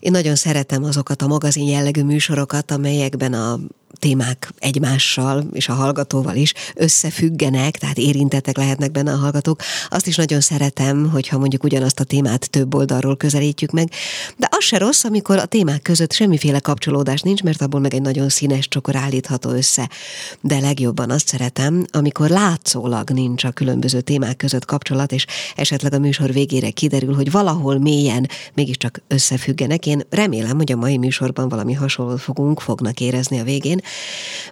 Én nagyon szeretem azokat a magazin jellegű műsorokat, amelyekben a témák egymással és a hallgatóval is összefüggenek, tehát érintettek lehetnek benne a hallgatók. Azt is nagyon szeretem, hogyha mondjuk ugyanazt a témát több oldalról közelítjük meg, de az se rossz, amikor a témák között semmiféle kapcsolódás nincs, mert abból meg egy nagyon színes csokor állítható össze. De legjobban azt szeretem, amikor látszólag nincs a különböző témák között kapcsolat, és esetleg a műsor végére kiderül, hogy valahol mélyen mégiscsak összefüggenek. Én remélem, hogy a mai műsorban valami hasonlót fogunk, fognak érezni a végén,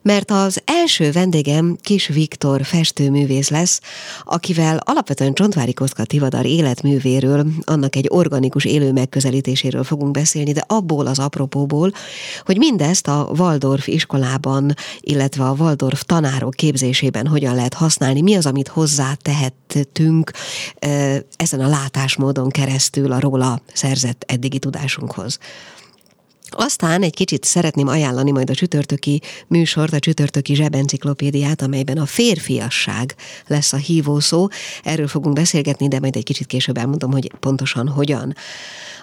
mert az első vendégem Kis Viktor festőművész lesz, akivel alapvetően Csontvári Koszka Tivadar életművéről, annak egy organikus élő megközelítéséről fogunk beszélni, de abból az apropóból, hogy mindezt a Waldorf iskolában, illetve a Waldorf tanárok képzésében hogyan lehet használni, mi az, amit hozzá tehettünk ezen a látásmódon keresztül a róla szerzett eddigi tudásunkhoz. those. Aztán egy kicsit szeretném ajánlani majd a csütörtöki műsort, a csütörtöki zsebenciklopédiát, amelyben a férfiasság lesz a hívószó. Erről fogunk beszélgetni, de majd egy kicsit később elmondom, hogy pontosan hogyan.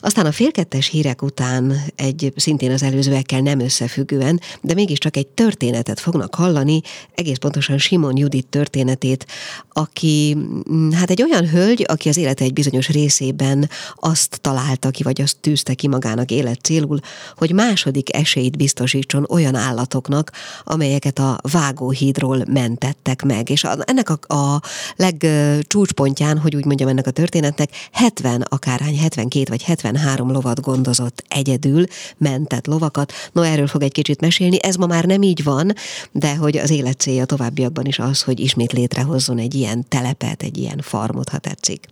Aztán a félkettes hírek után egy szintén az előzőekkel nem összefüggően, de mégiscsak egy történetet fognak hallani, egész pontosan Simon Judit történetét, aki mm, hát egy olyan hölgy, aki az élete egy bizonyos részében azt találta ki, vagy azt tűzte ki magának élet célul, hogy második esélyt biztosítson olyan állatoknak, amelyeket a vágóhídról mentettek meg. És ennek a, a legcsúcspontján, hogy úgy mondjam ennek a történetnek, 70 akárhány, 72 vagy 73 lovat gondozott egyedül, mentett lovakat. No, erről fog egy kicsit mesélni. Ez ma már nem így van, de hogy az élet célja továbbiakban is az, hogy ismét létrehozzon egy ilyen telepet, egy ilyen farmot, ha tetszik.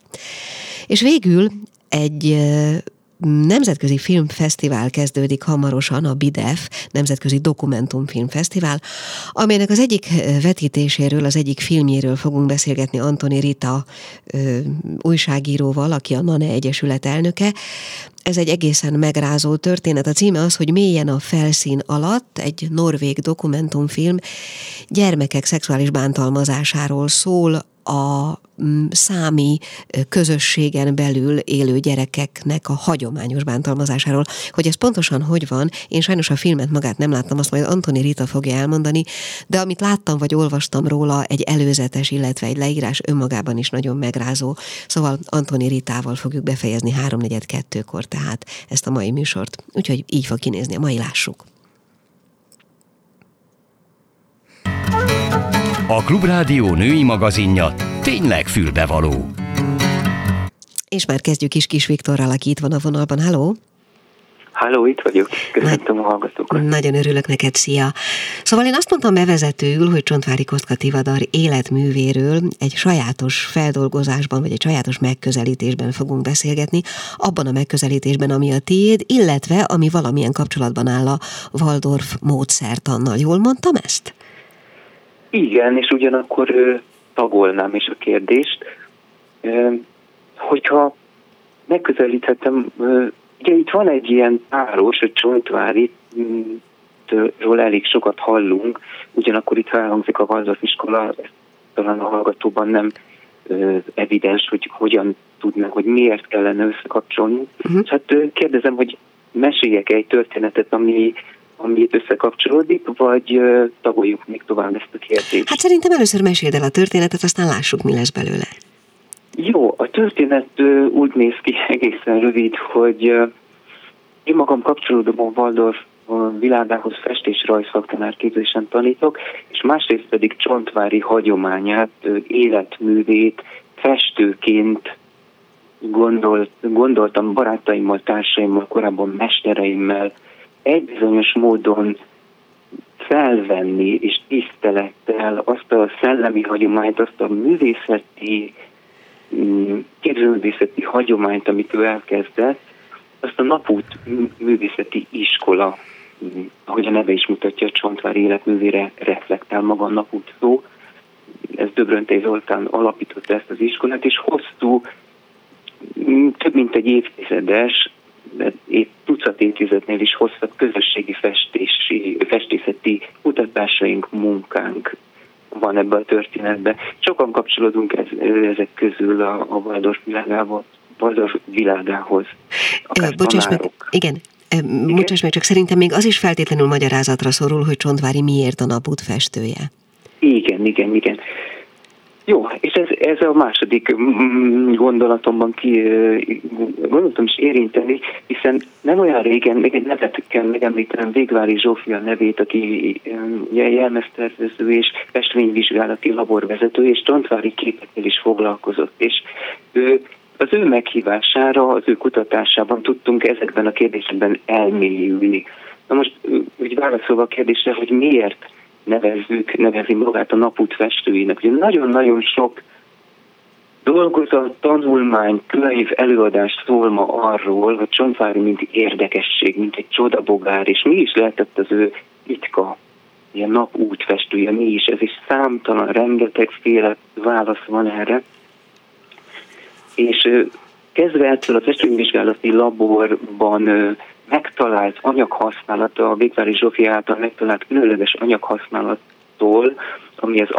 És végül egy nemzetközi filmfesztivál kezdődik hamarosan, a BIDEF, Nemzetközi Dokumentumfilmfesztivál, amelynek az egyik vetítéséről, az egyik filmjéről fogunk beszélgetni Antoni Rita ö, újságíróval, aki a NANE Egyesület elnöke. Ez egy egészen megrázó történet. A címe az, hogy Mélyen a felszín alatt, egy norvég dokumentumfilm gyermekek szexuális bántalmazásáról szól, a mm, számi közösségen belül élő gyerekeknek a hagyományos bántalmazásáról. Hogy ez pontosan hogy van, én sajnos a filmet magát nem láttam, azt majd Antoni Rita fogja elmondani, de amit láttam vagy olvastam róla, egy előzetes, illetve egy leírás önmagában is nagyon megrázó. Szóval Antoni Ritával fogjuk befejezni 3.42-kor tehát ezt a mai műsort. Úgyhogy így fog kinézni a mai lássuk. A Klubrádió női magazinja tényleg fülbevaló. És már kezdjük is Kis Viktorral, aki itt van a vonalban. Halló! Halló, itt vagyok. Köszöntöm a hallgatókat. Nagyon örülök neked, szia! Szóval én azt mondtam bevezetőül, hogy Csontvári Kosztka Tivadar életművéről egy sajátos feldolgozásban, vagy egy sajátos megközelítésben fogunk beszélgetni, abban a megközelítésben, ami a tiéd, illetve ami valamilyen kapcsolatban áll a Waldorf módszertannal. Jól mondtam ezt? Igen, és ugyanakkor ö, tagolnám is a kérdést. Ö, hogyha megközelíthetem, ö, ugye itt van egy ilyen páros, a Csontvári, ról elég sokat hallunk, ugyanakkor itt elhangzik a Waldorf iskola, talán a hallgatóban nem ö, evidens, hogy hogyan tudnak, hogy miért kellene összekapcsolni. Uh-huh. Hát ö, kérdezem, hogy meséljek egy történetet, ami amit összekapcsolódik, vagy tagoljuk még tovább ezt a kérdést? Hát szerintem először meséld el a történetet, aztán lássuk, mi lesz belőle. Jó, a történet úgy néz ki egészen rövid, hogy én magam kapcsolódom a Waldorf világához festés rajzszaktanár képzésen tanítok, és másrészt pedig Csontvári hagyományát, életművét festőként gondolt, gondoltam barátaimmal, társaimmal, korábban mestereimmel, egy bizonyos módon felvenni és tisztelettel azt a szellemi hagyományt, azt a művészeti, mm, képzőművészeti hagyományt, amit ő elkezdett, azt a napút művészeti iskola, mm, ahogy a neve is mutatja, a Csontvári életművére reflektál maga a napút szó. Ez Döbröntei Zoltán alapította ezt az iskolát, és hosszú, mm, több mint egy évtizedes tucat évtizednél is hosszabb közösségi festési, festészeti kutatásaink, munkánk van ebbe a történetbe. Sokan kapcsolódunk ez, ezek közül a, a Waldorf világához, Waldorf világához. Bocsáss meg, igen, Bocsáss meg, csak szerintem még az is feltétlenül magyarázatra szorul, hogy Csontvári miért a napút festője. Igen, igen, igen. Jó, és ez, ez a második mm, gondolatomban ki, gondolatom is érinteni, hiszen nem olyan régen, még egy nevet kell megemlítenem, Végvári Zsófia nevét, aki jelmeztervező és festményvizsgálati laborvezető, és Tontvári képekkel is foglalkozott, és ő az ő meghívására, az ő kutatásában tudtunk ezekben a kérdésekben elmélyülni. Na most úgy válaszolva a kérdésre, hogy miért nevezzük, nevezi magát a napút festőinek. Ugye nagyon-nagyon sok dolgozat, tanulmány, könyv, előadást szól ma arról, hogy Csontvári mint érdekesség, mint egy csodabogár, és mi is lehetett az ő itka, ilyen napút festője, mi is, ez is számtalan, rengetegféle válasz van erre. És kezdve ettől a festővizsgálati laborban megtalált anyaghasználata, a Végvári Zsófi által megtalált különleges anyaghasználattól, ami az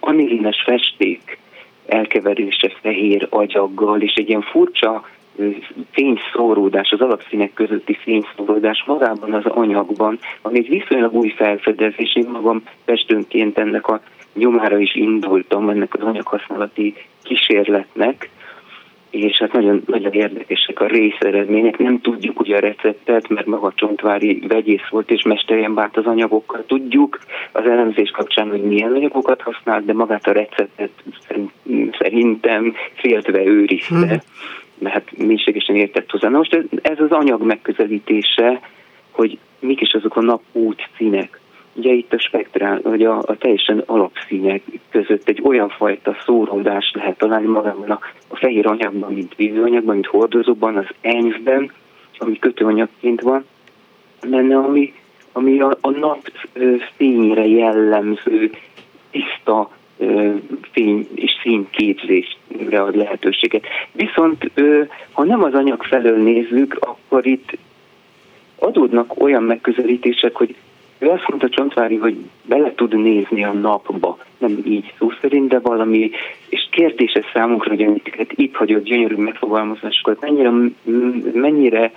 anilines festék elkeverése fehér agyaggal, és egy ilyen furcsa fényszóródás, az alapszínek közötti fényszóródás magában az anyagban, ami egy viszonylag új felfedezés, én magam festőnként ennek a nyomára is indultam, ennek az anyaghasználati kísérletnek, és hát nagyon, nagyon érdekesek a részeredmények. Nem tudjuk ugye a receptet, mert maga Csontvári vegyész volt és mesterjen bánt az anyagokkal. Tudjuk az elemzés kapcsán, hogy milyen anyagokat használt, de magát a receptet szerintem féltve őrizte, hmm. mert hát mélységesen értett hozzá. Na most ez, ez az anyag megközelítése, hogy mik is azok a napút színek, Ugye itt a spektrál, vagy a, a teljesen alapszínek között egy olyan fajta szóródást lehet találni magában a, a fehér anyagban, mint vízőanyagban, mint hordozóban, az enyvben, ami kötőanyagként van benne, ami, ami a, a nap fényre jellemző tiszta fény és színképzésre ad lehetőséget. Viszont ha nem az anyag felől nézzük, akkor itt adódnak olyan megközelítések, hogy ő azt mondta Csontvári, hogy bele tud nézni a napba, nem így szó szerint, de valami, és kérdése számunkra, hogy amiket itt hagyott gyönyörű megfogalmazásokat, mennyire, mennyire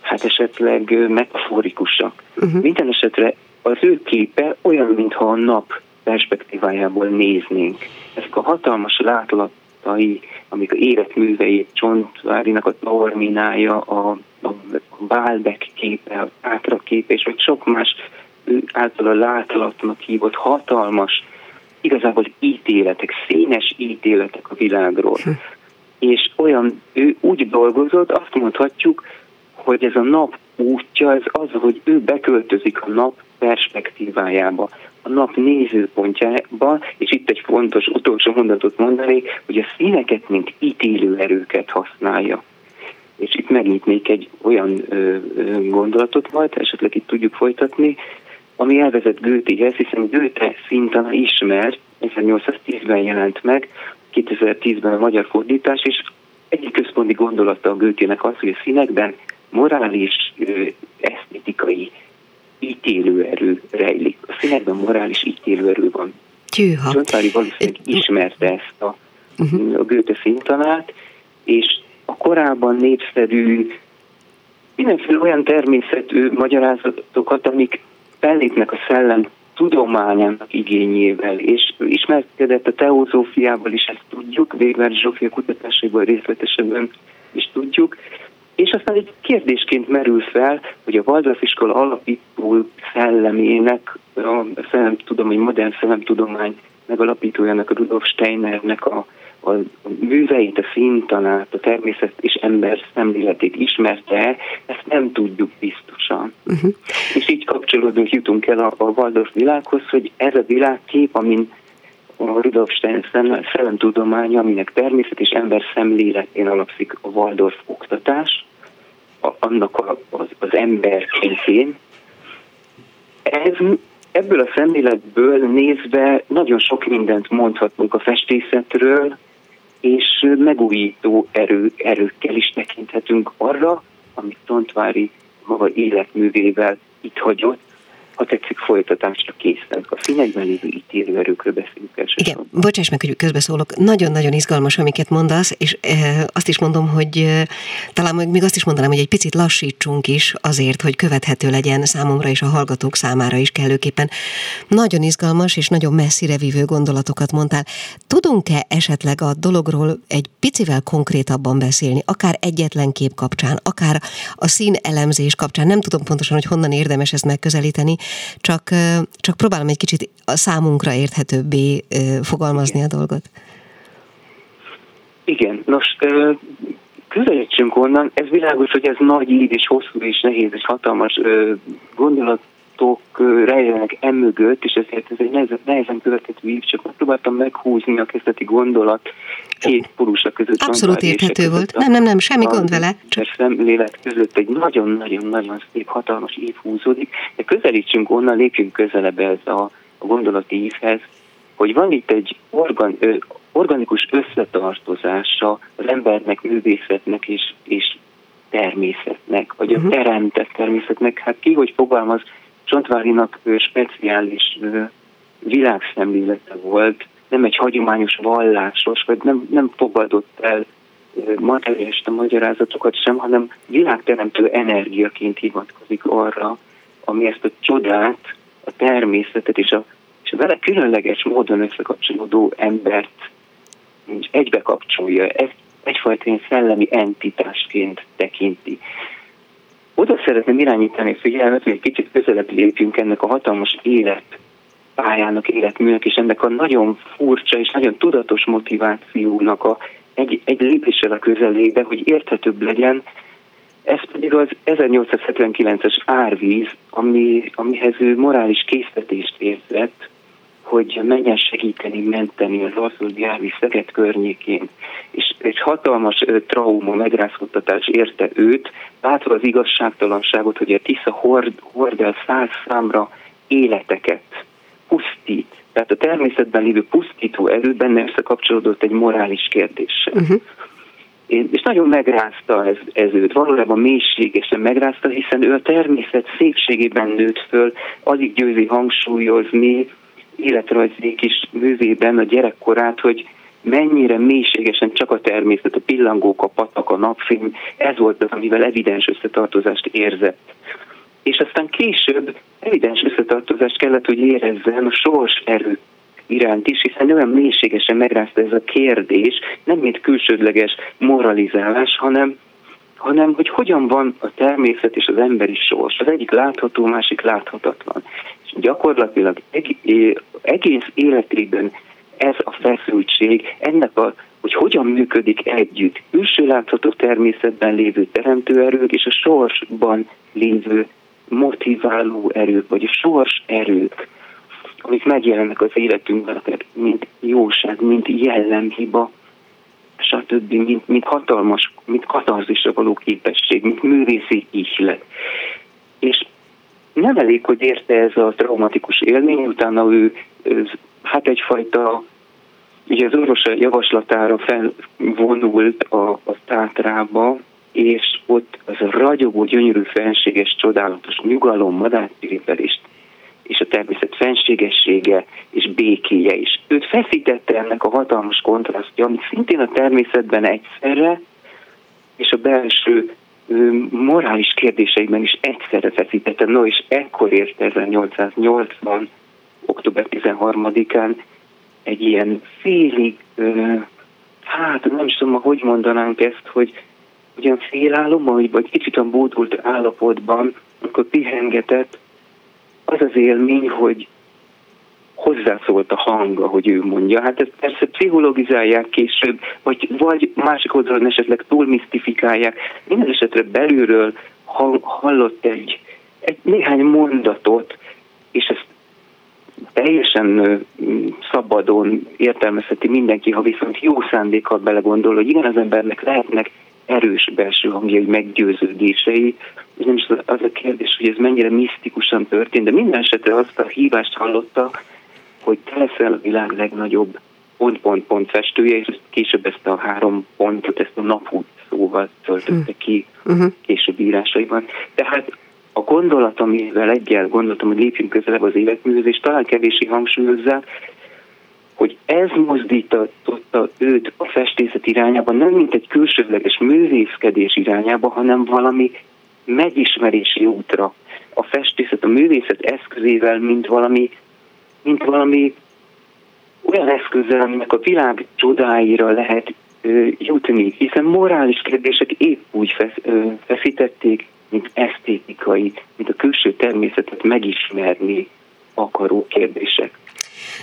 hát esetleg metaforikusak. Uh-huh. Minden esetre az ő képe olyan, mintha a nap perspektívájából néznénk. Ezek a hatalmas látlatai, amik a életművei, Csontvárinak a Torminája, a a Bálbek képe, a Tátra képe, és vagy sok más által a látalatnak hívott hatalmas, igazából ítéletek, színes ítéletek a világról. Hm. És olyan, ő úgy dolgozott, azt mondhatjuk, hogy ez a nap útja, ez az, hogy ő beköltözik a nap perspektívájába, a nap nézőpontjába, és itt egy fontos utolsó mondatot mondani, hogy a színeket, mint ítélő erőket használja. És itt megnyitnék egy olyan ö, ö, gondolatot majd, esetleg itt tudjuk folytatni, ami elvezet Goethehez, hiszen Goethe szinten ismert, 1810-ben jelent meg, 2010-ben a magyar fordítás, és egyik központi gondolata a Goethe-nek az, hogy a színekben morális, ö, esztétikai ítélőerő rejlik. A színekben morális ítélőerő van. Tűha. Csontári valószínűleg ismerte ezt a, uh-huh. a Goethe színtanát, és a korábban népszerű mindenféle olyan természetű magyarázatokat, amik fellépnek a szellem tudományának igényével, és ismerkedett a teozófiával is, ezt tudjuk, Végvár Zsófia kutatásaiból részletesebben is tudjuk, és aztán egy kérdésként merül fel, hogy a Waldorf iskola alapító szellemének, a szellemtudomány, modern szellemtudomány megalapítójának, a Rudolf Steinernek a a műveit, a színtanát, a természet és ember szemléletét ismerte, ezt nem tudjuk biztosan. Uh-huh. És így kapcsolódunk, jutunk el a, a Waldorf világhoz, hogy ez a világkép, amin a Rudolf Stein szellemtudománya, aminek természet és ember szemléletén alapszik a Waldorf oktatás, a, annak a, az, az ember képén. Ez ebből a szemléletből nézve nagyon sok mindent mondhatunk a festészetről, és megújító erő, erőkkel is tekinthetünk arra, amit Tontvári maga életművével itt hagyott, ha tetszik, folytatásra készen. A színekben lévő ítélőerőkről beszélünk elsősorban. Igen, bocsáss meg, hogy közbeszólok. Nagyon-nagyon izgalmas, amiket mondasz, és e, azt is mondom, hogy e, talán még azt is mondanám, hogy egy picit lassítsunk is azért, hogy követhető legyen számomra és a hallgatók számára is kellőképpen. Nagyon izgalmas és nagyon messzire vívő gondolatokat mondtál. Tudunk-e esetleg a dologról egy picivel konkrétabban beszélni, akár egyetlen kép kapcsán, akár a szín elemzés kapcsán, nem tudom pontosan, hogy honnan érdemes ezt megközelíteni, csak, csak próbálom egy kicsit a számunkra érthetőbbé fogalmazni Igen. a dolgot. Igen, nos, közelítsünk onnan. Ez világos, hogy ez nagy ír és hosszú és nehéz és hatalmas gondolat rejlenek emögött, és ezért ez egy nehezen, nehezen követhető ív, csak megpróbáltam meghúzni a kezdeti gondolat két purusa között. Abszolút érthető volt. Nem, nem, nem, semmi gond vele. Csak szemlélet között egy nagyon-nagyon-nagyon szép, hatalmas ív húzódik, de közelítsünk onnan, lépjünk közelebb ez a, a gondolati ívhez, hogy van itt egy organ, ö, organikus összetartozása az embernek, művészetnek és, és természetnek, vagy uh-huh. a mhm. teremtett természetnek. Hát ki, hogy fogalmaz, Csontvárinak speciális világszemlélete volt, nem egy hagyományos vallásos, vagy nem, nem fogadott el materialista magyarázatokat sem, hanem világteremtő energiaként hivatkozik arra, ami ezt a csodát, a természetet és a, és a vele különleges módon összekapcsolódó embert egybe kapcsolja, ezt egyfajta szellemi entitásként tekinti oda szeretném irányítani figyelmet, hogy egy kicsit közelebb lépjünk ennek a hatalmas élet pályának, életműnek, és ennek a nagyon furcsa és nagyon tudatos motivációnak a egy, egy lépéssel a közelébe, hogy érthetőbb legyen, ez pedig az 1879-es árvíz, ami, amihez ő morális készítést érzett, hogy menjen segíteni, menteni az alföldi árvíz Szeged környékén. És egy hatalmas trauma, megrázkodtatás érte őt, látva az igazságtalanságot, hogy a Tisza hord, hord el száz számra életeket, pusztít. Tehát a természetben lévő pusztító erő benne összekapcsolódott egy morális kérdéssel. Uh-huh. És nagyon megrázta ez, ez őt, valójában mélységesen megrázta, hiszen ő a természet szépségében nőtt föl, alig győzi hangsúlyozni életrajzi kis művében a gyerekkorát, hogy mennyire mélységesen csak a természet, a pillangók, a patak, a napfény, ez volt az, amivel evidens összetartozást érzett. És aztán később evidens összetartozást kellett, hogy érezzen a sors erő iránt is, hiszen olyan mélységesen megrázta ez a kérdés, nem mint külsődleges moralizálás, hanem hanem hogy hogyan van a természet és az emberi sors. Az egyik látható, másik láthatatlan. Gyakorlatilag egész életében ez a feszültség, ennek a, hogy hogyan működik együtt külső látható természetben lévő teremtőerők és a sorsban lévő motiváló erők, vagy a sors erők, amik megjelennek az életünkben, mint jóság, mint jellemhiba, stb., mint, mint hatalmas, mint katarzisra való képesség, mint művészi ihlet. És nem elég, hogy érte ez a traumatikus élmény, utána ő, hát egyfajta Ugye az orvos javaslatára felvonult a, a tátrába, és ott az a ragyogó, gyönyörű, fenséges, csodálatos nyugalom, madárpiripelést és a természet fenségessége és békéje is. Őt feszítette ennek a hatalmas kontrasztja, ami szintén a természetben egyszerre, és a belső morális kérdéseiben is egyszerre feszítette. No, és ekkor ért 1880. október 13-án egy ilyen félig, hát nem is tudom, hogy mondanánk ezt, hogy ugyan félálom, vagy, vagy kicsit a bódult állapotban, amikor pihengetett, az az élmény, hogy hozzászólt a hang, ahogy ő mondja. Hát ezt persze pszichologizálják később, vagy, vagy másik oldalon esetleg túl misztifikálják. Minden esetre belülről hallott egy, egy néhány mondatot, és ezt teljesen szabadon értelmezheti mindenki, ha viszont jó szándékkal belegondol, hogy igen, az embernek lehetnek erős belső hangjai, meggyőződései, és nem is az a kérdés, hogy ez mennyire misztikusan történt, de minden esetre azt a hívást hallotta, hogy te leszel a világ legnagyobb pont-pont-pont festője, és később ezt a három pontot, ezt a napút szóval töltötte ki uh-huh. később írásaiban. Tehát a gondolat, amivel egyel gondoltam, hogy lépjünk közelebb az életműhöz, és talán kevési hangsúlyozza, hogy ez mozdította őt a festészet irányába, nem mint egy külsőleges művészkedés irányába, hanem valami megismerési útra. A festészet, a művészet eszközével, mint valami, mint valami olyan eszközzel, aminek a világ csodáira lehet ö, jutni, hiszen morális kérdések épp úgy fesz, ö, feszítették, mint esztétikai, mint a külső természetet megismerni akaró kérdések.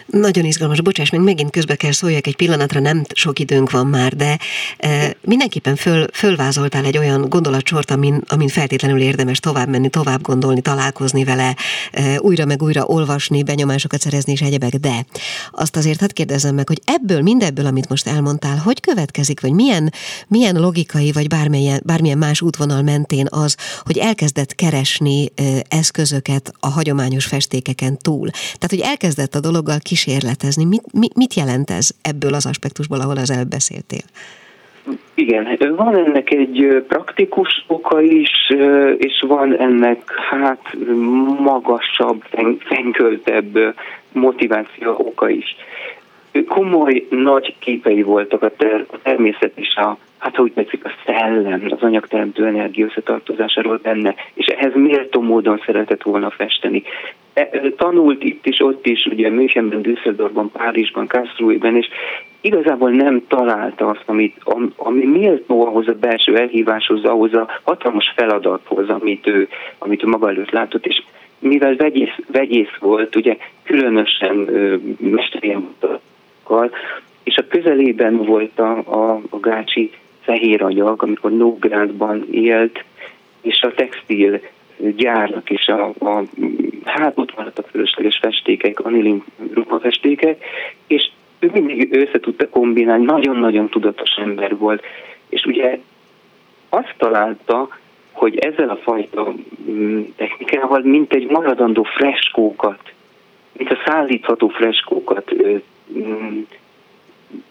Nagyon izgalmas, bocsáss, még megint közbe kell szóljak egy pillanatra, nem sok időnk van már, de e, mindenképpen föl, fölvázoltál egy olyan gondolatsort, amin, amin feltétlenül érdemes tovább menni, tovább gondolni, találkozni vele, e, újra meg újra olvasni, benyomásokat szerezni és egyebek, de azt azért hadd kérdezzem meg, hogy ebből, mindebből, amit most elmondtál, hogy következik, vagy milyen, milyen logikai, vagy bármilyen, bármilyen más útvonal mentén az, hogy elkezdett keresni e, eszközöket a hagyományos festékeken túl. Tehát, hogy elkezdett a dologgal kísérletezni. Mit, mit, mit jelent ez ebből az aspektusból, ahol az előbb beszéltél? Igen, van ennek egy praktikus oka is, és van ennek hát magasabb, fenyköltebb motiváció oka is. Komoly nagy képei voltak a, ter- a természet és a, hát hogy tetszik, a szellem, az anyagteremtő energia összetartozásáról benne, és ehhez méltó módon szeretett volna festeni. E, tanult itt is, ott is, ugye Münchenben, Düsseldorfban, Párizsban, Karlsruhe-ben, és igazából nem találta azt, amit, ami méltó ahhoz a belső elhíváshoz, ahhoz a hatalmas feladathoz, amit ő, amit ő maga előtt látott, és mivel vegyész, vegyész volt, ugye különösen mesterien és a közelében volt a, a, a gácsi fehér anyag, amikor Nógrádban élt, és a textil gyárnak és a, a hát ott a fölösleges festékek, anilin festékek, és ő mindig össze tudta kombinálni, nagyon-nagyon tudatos ember volt, és ugye azt találta, hogy ezzel a fajta mm, technikával, mint egy maradandó freskókat, mint a szállítható freskókat mm,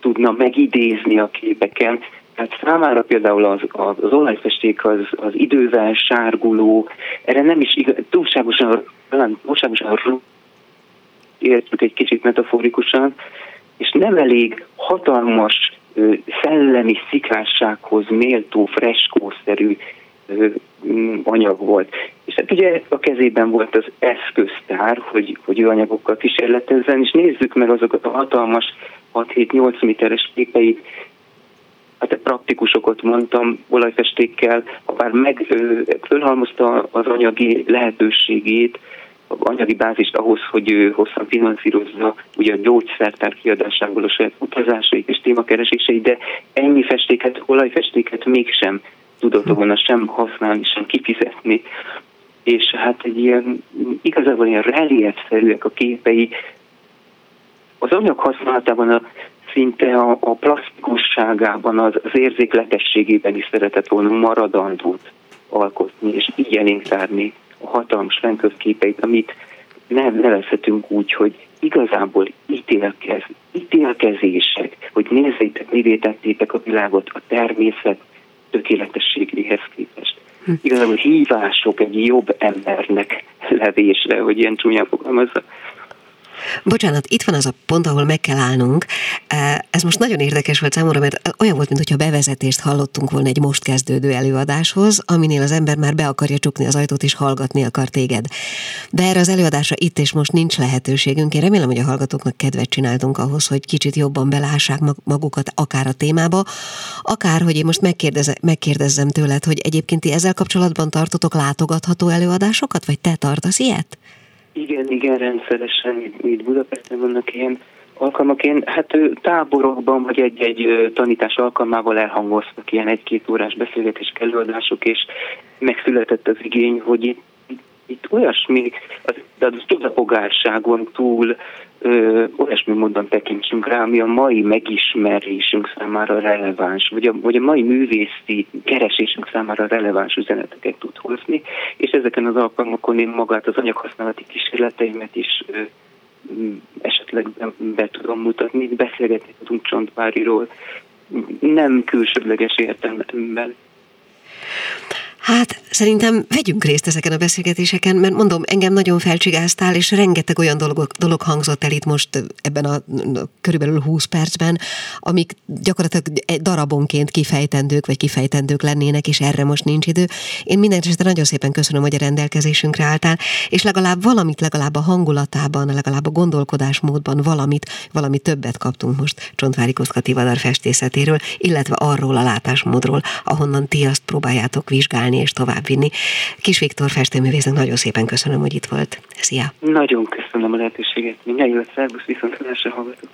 tudna megidézni a képeken, Hát számára például az, az olajfesték az, az idővel sárguló, erre nem is igaz, túlságosan, talán túlságosan értjük egy kicsit metaforikusan, és nem elég hatalmas szellemi szikássághoz méltó, freskószerű anyag volt. És hát ugye a kezében volt az eszköztár, hogy, hogy ő anyagokkal kísérletezzen, és nézzük meg azokat a hatalmas 6-7-8 méteres képeit, hát praktikusokat mondtam, olajfestékkel, ha bár meg fölhalmozta az anyagi lehetőségét, az anyagi bázist ahhoz, hogy ő hosszan finanszírozza ugye a gyógyszertár kiadásából a saját utazásait és témakereséseit, de ennyi festéket, olajfestéket mégsem tudott volna sem használni, sem kifizetni. És hát egy ilyen, igazából ilyen reliefszerűek a képei, az anyag használatában a szinte a, a plastikusságában, az, az érzékletességében is szeretett volna maradandót alkotni, és így elénk tárni a hatalmas képeit, amit nem nevezhetünk úgy, hogy igazából ítélkez, ítélkezések, hogy nézzétek, mivé tettétek a világot a természet tökéletességéhez képest. Hm. Igazából hívások egy jobb embernek levésre, hogy ilyen csúnyán fogalmazza. Bocsánat, itt van az a pont, ahol meg kell állnunk. Ez most nagyon érdekes volt számomra, mert olyan volt, mintha bevezetést hallottunk volna egy most kezdődő előadáshoz, aminél az ember már be akarja csukni az ajtót és hallgatni akar téged. De erre az előadásra itt és most nincs lehetőségünk. Én remélem, hogy a hallgatóknak kedvet csináltunk ahhoz, hogy kicsit jobban belássák magukat akár a témába, akár, hogy én most megkérdezzem tőled, hogy egyébként ti ezzel kapcsolatban tartotok látogatható előadásokat, vagy te tartasz ilyet? Igen, igen, rendszeresen itt Budapesten vannak ilyen alkalmak. Én hát táborokban vagy egy-egy tanítás alkalmával elhangoztak ilyen egy-két órás beszélgetés előadások, és megszületett az igény, hogy itt, itt olyasmi, az, de az tudapogárságon túl ö, olyasmi módon tekintsünk rá, ami a mai megismerésünk számára releváns, vagy a, vagy a mai művészi keresésünk számára releváns üzeneteket tud hozni, és ezeken az alkalmakon én magát az anyaghasználati kísérleteimet is ö, esetleg be tudom mutatni, beszélgetni tudunk Csontváriról, nem külsődleges értelemben. Hát szerintem vegyünk részt ezeken a beszélgetéseken, mert mondom, engem nagyon felcsigáztál, és rengeteg olyan dolog, dolog hangzott el itt most ebben a, körülbelül 20 percben, amik gyakorlatilag darabonként kifejtendők, vagy kifejtendők lennének, és erre most nincs idő. Én minden nagyon szépen köszönöm, hogy a rendelkezésünkre álltál, és legalább valamit, legalább a hangulatában, legalább a gondolkodásmódban valamit, valami többet kaptunk most Csontvári Koszka Tivadar festészetéről, illetve arról a látásmódról, ahonnan ti azt próbáljátok vizsgálni és továbbvinni. Kis Viktor festőművésznek nagyon szépen köszönöm, hogy itt volt. Szia! Nagyon köszönöm a lehetőséget. Minden jót, szervusz, viszont hallgatok.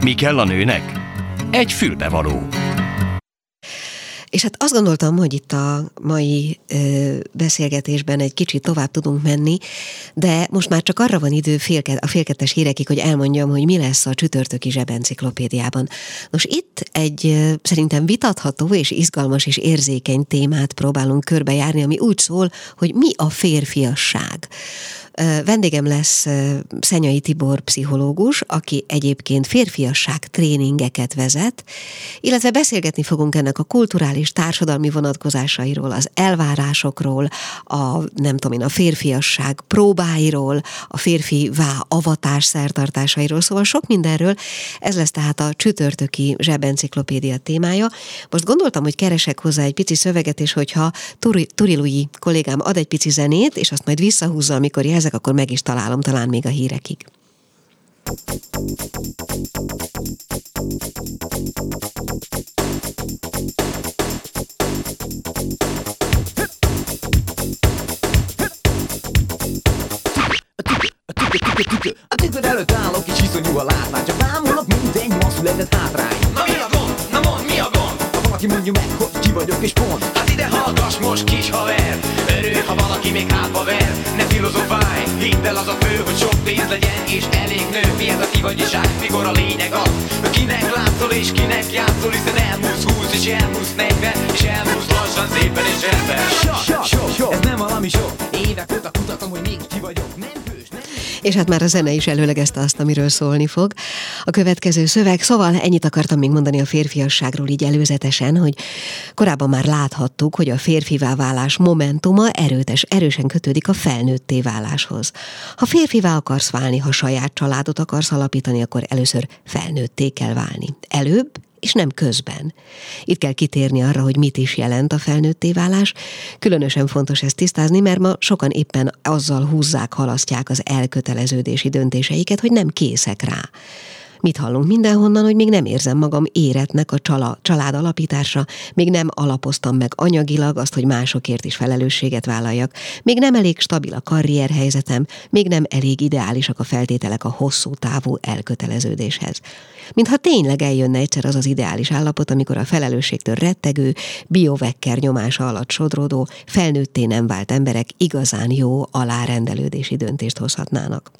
Mi kell a nőnek? Egy fülbevaló. És hát azt gondoltam, hogy itt a mai ö, beszélgetésben egy kicsit tovább tudunk menni, de most már csak arra van idő félke, a félkettes hírekig, hogy elmondjam, hogy mi lesz a csütörtöki zsebenciklopédiában. Nos, itt egy ö, szerintem vitatható és izgalmas és érzékeny témát próbálunk körbejárni, ami úgy szól, hogy mi a férfiasság. Vendégem lesz Szenyai Tibor pszichológus, aki egyébként férfiasság tréningeket vezet, illetve beszélgetni fogunk ennek a kulturális, társadalmi vonatkozásairól, az elvárásokról, a nem tudom én, a férfiasság próbáiról, a vá avatás szertartásairól, szóval sok mindenről. Ez lesz tehát a csütörtöki zsebenciklopédia témája. Most gondoltam, hogy keresek hozzá egy pici szöveget, és hogyha Turi, Turilui kollégám ad egy pici zenét, és azt majd visszahúzza, amikor jelz ezek, akkor meg is találom talán még a hírekig. A tükör előtt állok és iszonyú a látvány Csak bámulok, mint egy ma született hátrány Na mi a gond? Na mond, mi a gond? Ha valaki mondja meg, hogy vagyok és pont. Hát ide hallgass most kis haver Örül, ha valaki még hátba ver. Ne filozofálj, hidd el az a fő Hogy sok pénz legyen és elég nő. Mi ez a kivagyiság, mikor a lényeg az? Hogy kinek látszol és kinek játszol Hiszen elmúlsz húsz és elmúlsz negyven És elmúlsz lassan szépen és rendben. Sok, sok, sok, ez nem valami sok Évek óta kutatom, hogy még ki vagyok. Nem és hát már a zene is előlegezte azt, amiről szólni fog. A következő szöveg, szóval ennyit akartam még mondani a férfiasságról így előzetesen, hogy korábban már láthattuk, hogy a férfivá válás momentuma erőtes, erősen kötődik a felnőtté váláshoz. Ha férfivá akarsz válni, ha saját családot akarsz alapítani, akkor először felnőtté kell válni. Előbb és nem közben. Itt kell kitérni arra, hogy mit is jelent a felnőtté válás. Különösen fontos ezt tisztázni, mert ma sokan éppen azzal húzzák, halasztják az elköteleződési döntéseiket, hogy nem készek rá. Mit hallunk mindenhonnan, hogy még nem érzem magam éretnek a csala, család alapításra, még nem alapoztam meg anyagilag azt, hogy másokért is felelősséget vállaljak, még nem elég stabil a karrierhelyzetem, még nem elég ideálisak a feltételek a hosszú távú elköteleződéshez. Mintha tényleg eljönne egyszer az az ideális állapot, amikor a felelősségtől rettegő, biovekker nyomása alatt sodródó, felnőtté nem vált emberek igazán jó alárendelődési döntést hozhatnának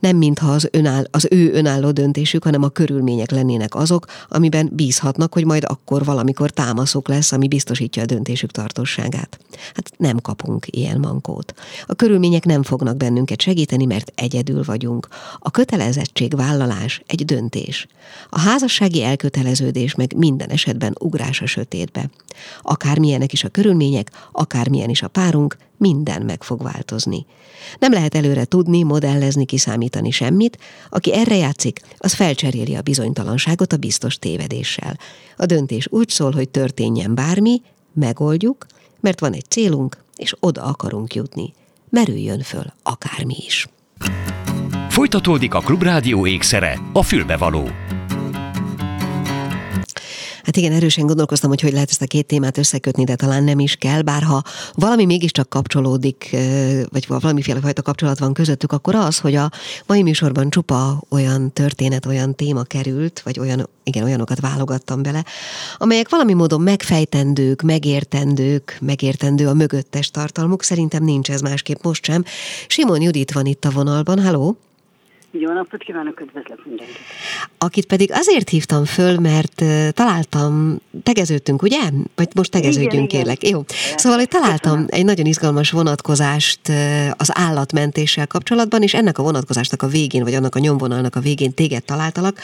nem mintha az, önáll, az ő önálló döntésük, hanem a körülmények lennének azok, amiben bízhatnak, hogy majd akkor valamikor támaszok lesz, ami biztosítja a döntésük tartóságát. Hát nem kapunk ilyen mankót. A körülmények nem fognak bennünket segíteni, mert egyedül vagyunk. A kötelezettség vállalás egy döntés. A házassági elköteleződés meg minden esetben ugrás a sötétbe. Akármilyenek is a körülmények, akármilyen is a párunk, minden meg fog változni. Nem lehet előre tudni, modellezni, kiszámítani semmit, aki erre játszik, az felcseréli a bizonytalanságot a biztos tévedéssel. A döntés úgy szól, hogy történjen bármi, megoldjuk, mert van egy célunk, és oda akarunk jutni. Merüljön föl akármi is. Folytatódik a Klubrádió ékszere, a fülbevaló. Hát igen, erősen gondolkoztam, hogy hogy lehet ezt a két témát összekötni, de talán nem is kell, bár ha valami mégiscsak kapcsolódik, vagy valamiféle fajta kapcsolat van közöttük, akkor az, hogy a mai műsorban csupa olyan történet, olyan téma került, vagy olyan, igen, olyanokat válogattam bele, amelyek valami módon megfejtendők, megértendők, megértendő a mögöttes tartalmuk. Szerintem nincs ez másképp most sem. Simon Judit van itt a vonalban, halló! Jó napot kívánok, üdvözlök mindenkit! Akit pedig azért hívtam föl, mert találtam, tegeződtünk, ugye? Vagy most tegeződjünk, igen, kérlek. Igen. Jó. Szóval, hogy találtam Köszönöm. egy nagyon izgalmas vonatkozást az állatmentéssel kapcsolatban, és ennek a vonatkozásnak a végén, vagy annak a nyomvonalnak a végén téged találtalak.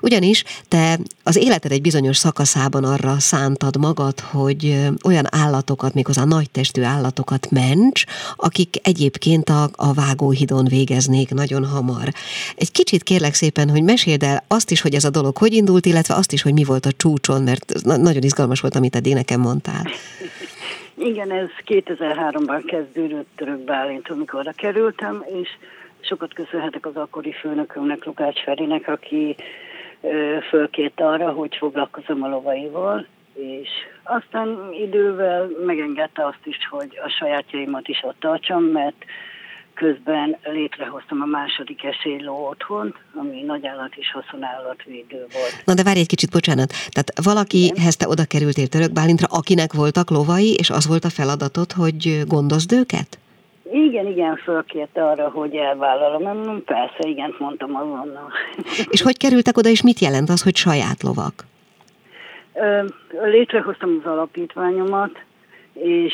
Ugyanis te az életed egy bizonyos szakaszában arra szántad magad, hogy olyan állatokat, méghozzá nagy testű állatokat ments, akik egyébként a, a vágóhidon végeznék nagyon hamar. Egy kicsit kérlek szépen, hogy meséld el azt is, hogy ez a dolog hogy indult, illetve azt is, hogy mi volt a csúcson, mert nagyon izgalmas volt, amit eddig nekem mondtál. Igen, ez 2003-ban kezdődött Török Bálint, amikor oda kerültem, és sokat köszönhetek az akkori főnökömnek, Lukács Ferinek, aki fölkért arra, hogy foglalkozom a lovaival, és aztán idővel megengedte azt is, hogy a sajátjaimat is ott tartsam, mert közben létrehoztam a második esélyló otthont, ami nagyállat és haszonállatvédő volt. Na de várj egy kicsit, bocsánat. Tehát valakihez te oda kerültél Török Bálintra, akinek voltak lovai, és az volt a feladatod, hogy gondozd őket? Igen, igen, fölkérte arra, hogy elvállalom. Persze, igen, mondtam azonnal. És hogy kerültek oda, és mit jelent az, hogy saját lovak? Létrehoztam az alapítványomat, és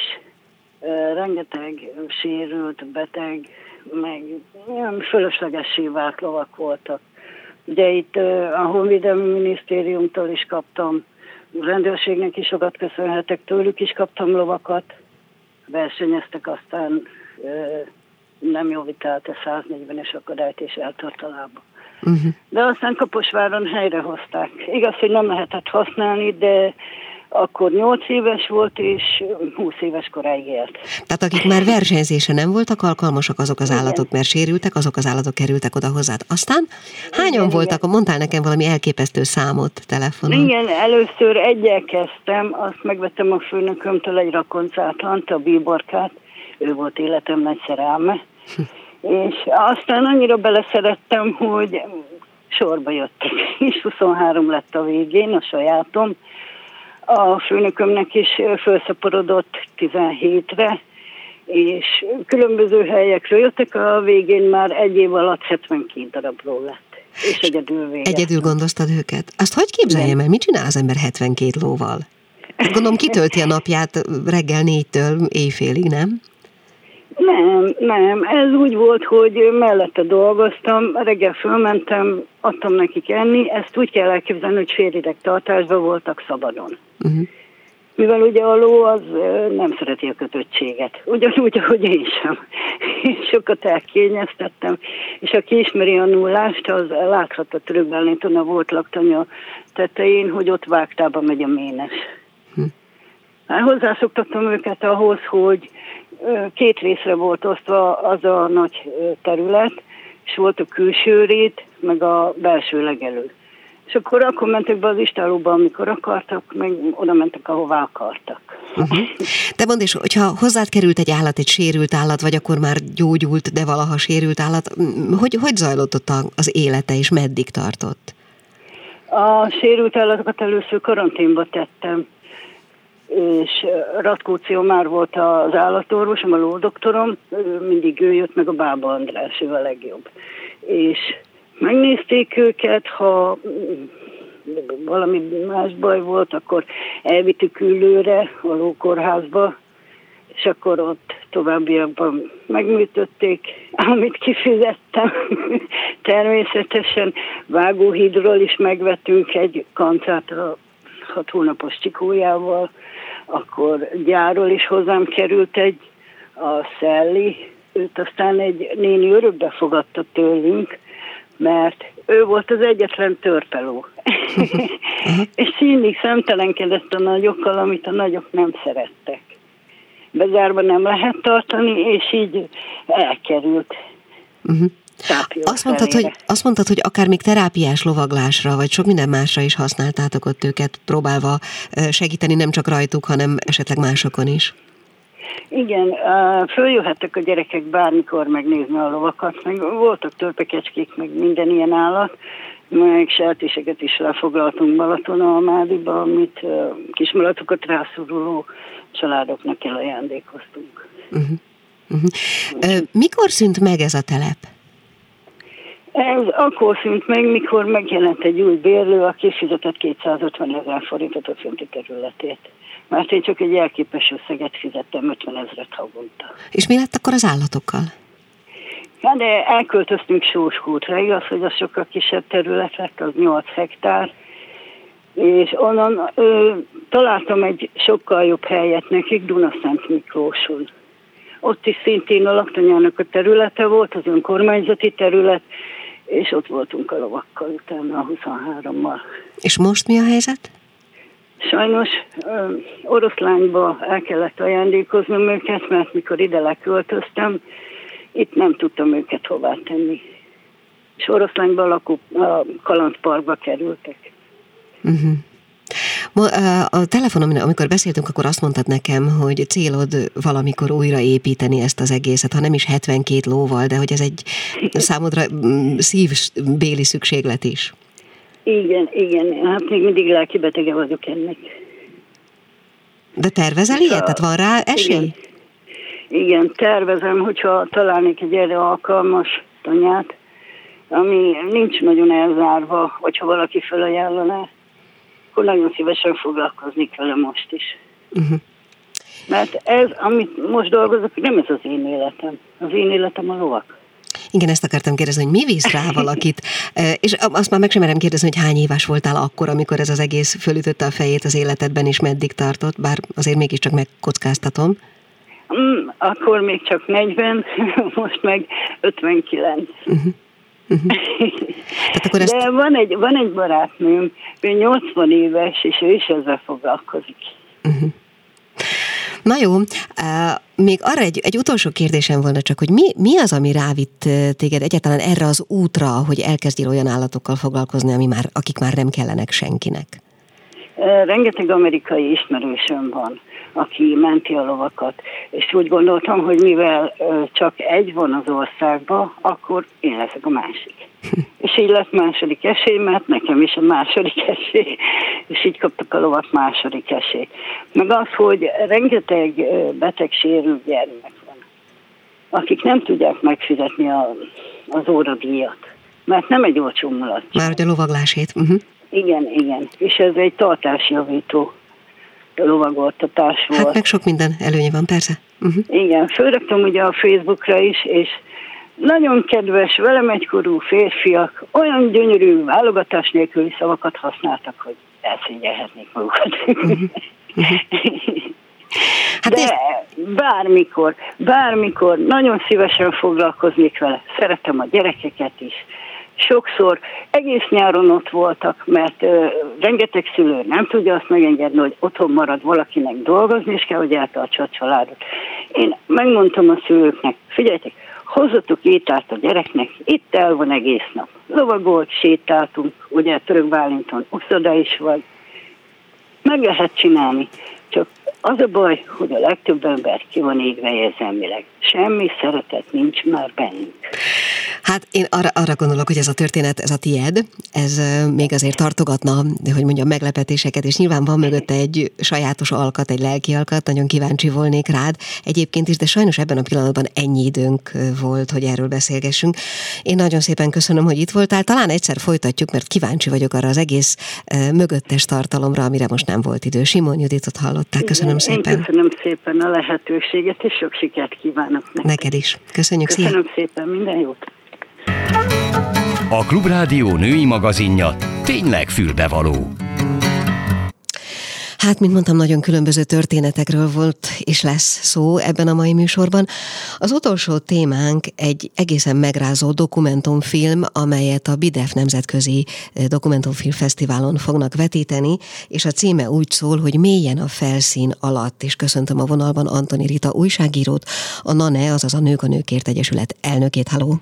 rengeteg sérült, beteg, meg olyan fölöslegessé vált lovak voltak. Ugye itt a Honvédelmi Minisztériumtól is kaptam, a rendőrségnek is sokat köszönhetek, tőlük is kaptam lovakat, versenyeztek, aztán nem jó vitált a 140-es akadályt és eltört a lába. Uh-huh. De aztán Kaposváron helyrehozták. Igaz, hogy nem lehetett használni, de akkor 8 éves volt, és 20 éves koráig élt. Tehát akik már versenyzése nem voltak alkalmasak, azok az állatok, igen. mert sérültek, azok az állatok kerültek oda hozzád. Aztán hányan igen, voltak? Igen. Mondtál nekem valami elképesztő számot telefonon. Igen, először egyel kezdtem, azt megvettem a főnökömtől egy rakoncátlant, a bíborkát, ő volt életem nagy szerelme, hm. és aztán annyira beleszerettem, hogy sorba jöttek, és 23 lett a végén, a sajátom, a főnökömnek is felszaporodott 17-re, és különböző helyekről jöttek, a végén már egy év alatt 72 darabról lett. És egyedül végeztem. Egyedül gondoztad őket? Azt hogy képzeljem el, mit csinál az ember 72 lóval? Hát gondolom kitölti a napját reggel négytől éjfélig, nem? Nem, nem. Ez úgy volt, hogy mellette dolgoztam, reggel fölmentem, adtam nekik enni, ezt úgy kell elképzelni, hogy férideg tartásban voltak szabadon. Uh-huh. Mivel ugye a ló az nem szereti a kötöttséget, ugyanúgy, ahogy én sem. Én sokat elkényeztettem, és aki ismeri a nullást, az láthatta Trögbálinton a volt laktanya tetején, hogy ott vágtába megy a ménes. Uh-huh. Hát hozzászoktattam őket ahhoz, hogy két részre volt osztva az a nagy terület, és volt a külső rét, meg a belső legelő. És akkor akkor mentek be az istálóba, amikor akartak, meg oda mentek, ahová akartak. Uh-huh. De mondd is, hogyha hozzád került egy állat, egy sérült állat, vagy akkor már gyógyult, de valaha sérült állat, hogy, hogy zajlott ott az élete, és meddig tartott? A sérült állatokat először karanténba tettem és Ratkóci már volt az állatorvosom, a lódoktorom, mindig ő jött meg a Bába András, ő a legjobb. És megnézték őket, ha valami más baj volt, akkor elvittük ülőre a lókórházba, és akkor ott továbbiakban megműtötték, amit kifizettem. Természetesen vágóhídról is megvettünk egy kancát a hat hónapos csikójával, akkor gyáról is hozzám került egy a Szelli, őt aztán egy néni örökbe fogadta tőlünk, mert ő volt az egyetlen törpeló. és mindig szemtelenkedett a nagyokkal, amit a nagyok nem szerettek. Bezárva nem lehet tartani, és így elkerült. Uh-huh. Azt mondtad, hogy, azt mondtad, hogy akár még terápiás lovaglásra, vagy sok minden másra is használtátok ott őket, próbálva segíteni nem csak rajtuk, hanem esetleg másokon is. Igen, följöhettek a gyerekek bármikor megnézni a lovakat, meg voltak törpekecskék, meg minden ilyen állat, meg sertéseket is lefoglaltunk Balatonalmádiba, amit kismalatokat rászoruló családoknak elajándékoztunk. Uh-huh. Uh-huh. Mikor szűnt meg ez a telep? Ez akkor szűnt meg, mikor megjelent egy új bérlő, aki fizetett 250 ezer forintot a fönti területét. Mert én csak egy elképes összeget fizettem 50 ezeret havonta. És mi lett akkor az állatokkal? Hát de elköltöztünk Sóskútra, igaz, hogy az sokkal kisebb területek, az 8 hektár, és onnan ö, találtam egy sokkal jobb helyet nekik, Dunaszent Miklóson. Ott is szintén a laktanyának a területe volt, az önkormányzati terület, és ott voltunk a lovakkal utána a 23-mal. És most mi a helyzet? Sajnos ö, oroszlányba el kellett ajándékoznom őket, mert mikor ide leköltöztem, itt nem tudtam őket hová tenni. És oroszlányba lakó a kalandparkba kerültek. Uh-huh. A telefonon, amikor beszéltünk, akkor azt mondtad nekem, hogy célod valamikor újra építeni ezt az egészet, ha nem is 72 lóval, de hogy ez egy számodra mm, szívbéli szükséglet is. Igen, igen. Hát még mindig lelkibetege vagyok ennek. De tervezel ilyet? Tehát van rá esély? Igen. igen, tervezem, hogyha találnék egy erre alkalmas tanyát, ami nincs nagyon elzárva, hogyha valaki felajánlaná akkor nagyon szívesen foglalkoznék vele most is. Uh-huh. Mert ez, amit most dolgozok, nem ez az én életem. Az én életem a lovak. Igen, ezt akartam kérdezni, hogy mi visz rá valakit, és azt már meg sem merem kérdezni, hogy hány éves voltál akkor, amikor ez az egész fölütötte a fejét az életedben, és meddig tartott, bár azért mégiscsak megkockáztatom. Mm, akkor még csak 40, most meg 59. Uh-huh. Uh-huh. Tehát akkor ezt... De van egy, van egy barátnőm, ő 80 éves, és ő is ezzel foglalkozik. Uh-huh. Na jó, még arra egy, egy utolsó kérdésem volna csak, hogy mi, mi az, ami rávitt téged egyáltalán erre az útra, hogy elkezdjél olyan állatokkal foglalkozni, ami már, akik már nem kellenek senkinek? Rengeteg amerikai ismerősöm van aki menti a lovakat. És úgy gondoltam, hogy mivel csak egy van az országban, akkor én leszek a másik. És így lett második esély, mert nekem is a második esély, és így kaptak a lovak második esély. Meg az, hogy rengeteg beteg sérült gyermek van, akik nem tudják megfizetni a, az óradíjat, mert nem egy olcsó mulat. Már a lovaglásét. Uh-huh. Igen, igen. És ez egy tartásjavító lovagoltatás volt. Hát meg sok minden előnye van, persze. Uh-huh. Igen, fölraktam ugye a Facebookra is, és nagyon kedves, velem egykorú férfiak olyan gyönyörű válogatás nélküli szavakat használtak, hogy elszégyelhetnék magukat. Uh-huh. Uh-huh. Hát De ez... bármikor, bármikor nagyon szívesen foglalkoznék vele. Szeretem a gyerekeket is, sokszor egész nyáron ott voltak, mert ö, rengeteg szülő nem tudja azt megengedni, hogy otthon marad valakinek dolgozni, és kell, hogy eltartsa a családot. Én megmondtam a szülőknek, figyeljetek, hozzatok ételt a gyereknek, itt el van egész nap. Lovagolt, sétáltunk, ugye Török Bálinton uszoda is vagy. Meg lehet csinálni, csak az a baj, hogy a legtöbb ember ki van égve érzelmileg. Semmi szeretet nincs már bennünk. Hát én arra, arra gondolok, hogy ez a történet, ez a tied, ez még azért tartogatna, hogy mondjam, meglepetéseket, és nyilván van mögötte egy sajátos alkat, egy lelki alkat, nagyon kíváncsi volnék rád egyébként is, de sajnos ebben a pillanatban ennyi időnk volt, hogy erről beszélgessünk. Én nagyon szépen köszönöm, hogy itt voltál, talán egyszer folytatjuk, mert kíváncsi vagyok arra az egész mögöttes tartalomra, amire most nem volt idő. Simon Juditot hallották, köszönöm Igen, szépen. Én köszönöm szépen a lehetőséget, és sok sikert kívánok neked. Neked is. Köszönjük Köszönöm szépen, szépen minden jót. A Klubrádió női magazinja tényleg fülbevaló. Hát, mint mondtam, nagyon különböző történetekről volt és lesz szó ebben a mai műsorban. Az utolsó témánk egy egészen megrázó dokumentumfilm, amelyet a BIDEF Nemzetközi eh, Dokumentumfilm Fesztiválon fognak vetíteni, és a címe úgy szól, hogy mélyen a felszín alatt, és köszöntöm a vonalban Antoni Rita újságírót, a NANE, azaz a Nők a Nőkért Egyesület elnökét. Halló!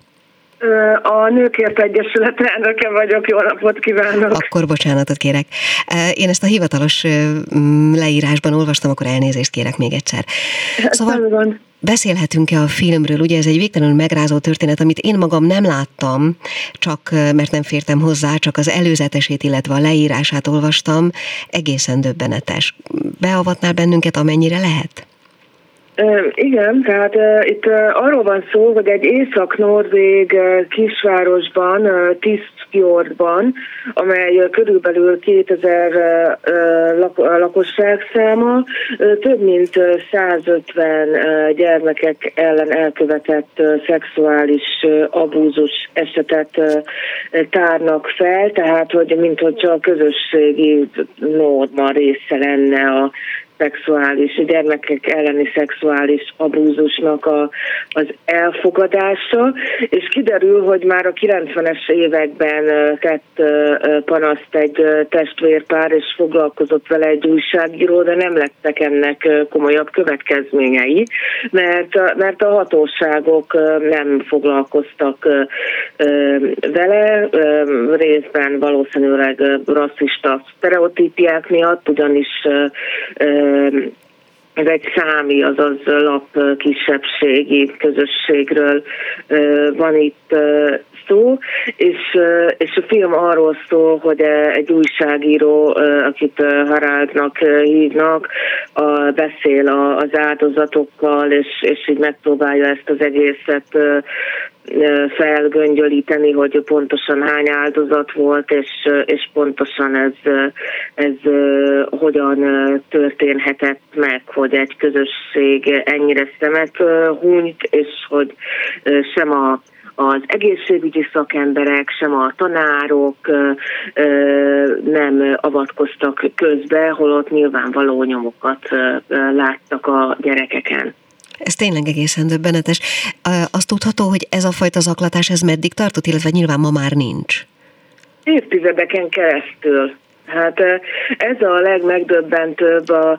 A Nőkért Egyesület elnöke vagyok, jó napot kívánok! Akkor bocsánatot kérek. Én ezt a hivatalos leírásban olvastam, akkor elnézést kérek még egyszer. Szóval beszélhetünk-e a filmről? Ugye ez egy végtelenül megrázó történet, amit én magam nem láttam, csak mert nem fértem hozzá, csak az előzetesét, illetve a leírását olvastam. Egészen döbbenetes. Beavatnál bennünket, amennyire lehet? Igen, tehát itt arról van szó, hogy egy észak-norvég kisvárosban, Tisztfjordban, amely körülbelül 2000 lakosságszáma, több mint 150 gyermekek ellen elkövetett szexuális abúzus esetet tárnak fel, tehát hogy mint hogyha a közösségi norma része lenne a szexuális, gyermekek elleni szexuális abúzusnak a, az elfogadása, és kiderül, hogy már a 90-es években tett panaszt egy testvérpár, és foglalkozott vele egy újságíró, de nem lettek ennek komolyabb következményei, mert, mert a hatóságok nem foglalkoztak vele, részben valószínűleg rasszista sztereotípiák miatt, ugyanis ez egy számi, azaz lap kisebbségi közösségről van itt szó, és, és a film arról szól, hogy egy újságíró, akit Haraldnak hívnak, beszél az áldozatokkal, és, és így megpróbálja ezt az egészet felgöngyölíteni, hogy pontosan hány áldozat volt, és, és pontosan ez, ez hogyan történhetett meg, hogy egy közösség ennyire szemet hunyt, és hogy sem a az egészségügyi szakemberek, sem a tanárok nem avatkoztak közbe, holott nyilvánvaló nyomokat láttak a gyerekeken. Ez tényleg egészen döbbenetes. Azt tudható, hogy ez a fajta zaklatás, ez meddig tartott, illetve nyilván ma már nincs? Évtizedeken keresztül. Hát ez a legmegdöbbentőbb a,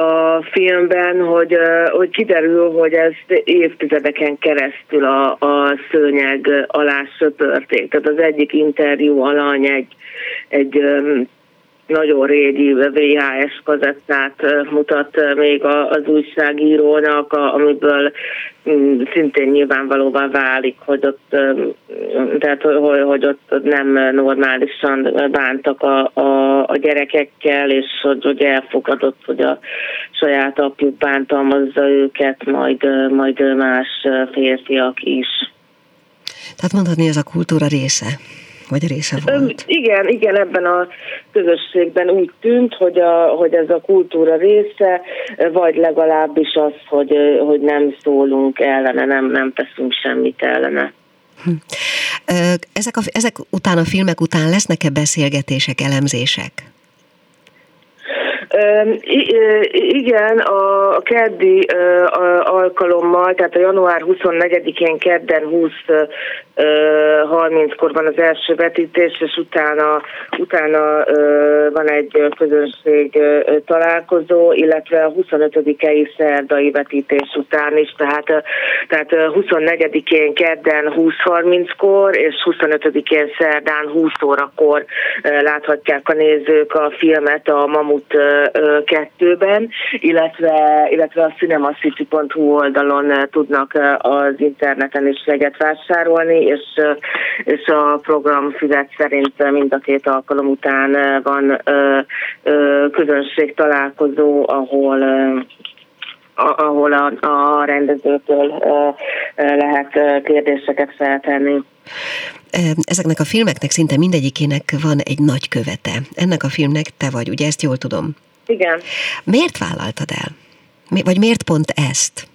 a filmben, hogy, hogy kiderül, hogy ez évtizedeken keresztül a, a szőnyeg alá söpörték. Tehát az egyik interjú alany egy, egy nagyon régi VHS kazettát mutat még az újságírónak, amiből mm, szintén nyilvánvalóvá válik, hogy ott, tehát, hogy ott nem normálisan bántak a, a, a gyerekekkel, és hogy, hogy elfogadott, hogy a saját apjuk bántalmazza őket, majd, majd más férfiak is. Tehát mondhatni, ez a kultúra része vagy része volt? Igen, igen, ebben a közösségben úgy tűnt, hogy, a, hogy ez a kultúra része, vagy legalábbis az, hogy, hogy nem szólunk ellene, nem, nem teszünk semmit ellene. Hm. Ezek, a, ezek után, a filmek után lesznek-e beszélgetések, elemzések? Igen, a keddi alkalommal, tehát a január 24-én kedden 20 30-kor van az első vetítés, és utána, utána van egy közönség találkozó, illetve a 25-i szerdai vetítés után is, tehát, tehát 24-én kedden 20-30-kor, és 25-én szerdán 20 órakor láthatják a nézők a filmet a Mamut 2-ben, illetve, illetve a cinemacity.hu oldalon tudnak az interneten is jeget vásárolni, és, és a program füvet szerint mind a két alkalom után van közönség találkozó, ahol ahol a, a rendezőtől lehet kérdéseket feltenni. Ezeknek a filmeknek szinte mindegyikének van egy nagy követe. Ennek a filmnek te vagy, ugye ezt jól tudom? Igen. Miért vállaltad el? Vagy miért pont ezt?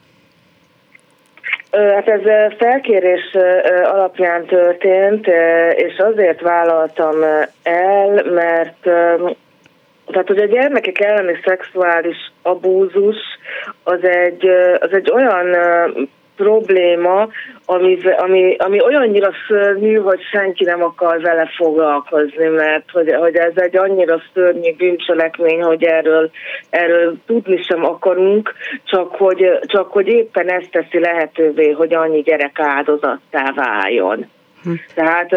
Hát ez felkérés alapján történt, és azért vállaltam el, mert tehát, hogy a gyermekek elleni szexuális abúzus az egy, az egy olyan probléma, ami, ami, ami olyannyira szörnyű, hogy senki nem akar vele foglalkozni, mert hogy, hogy ez egy annyira szörnyű bűncselekmény, hogy erről, erről tudni sem akarunk, csak hogy, csak hogy éppen ezt teszi lehetővé, hogy annyi gyerek áldozattá váljon. Tehát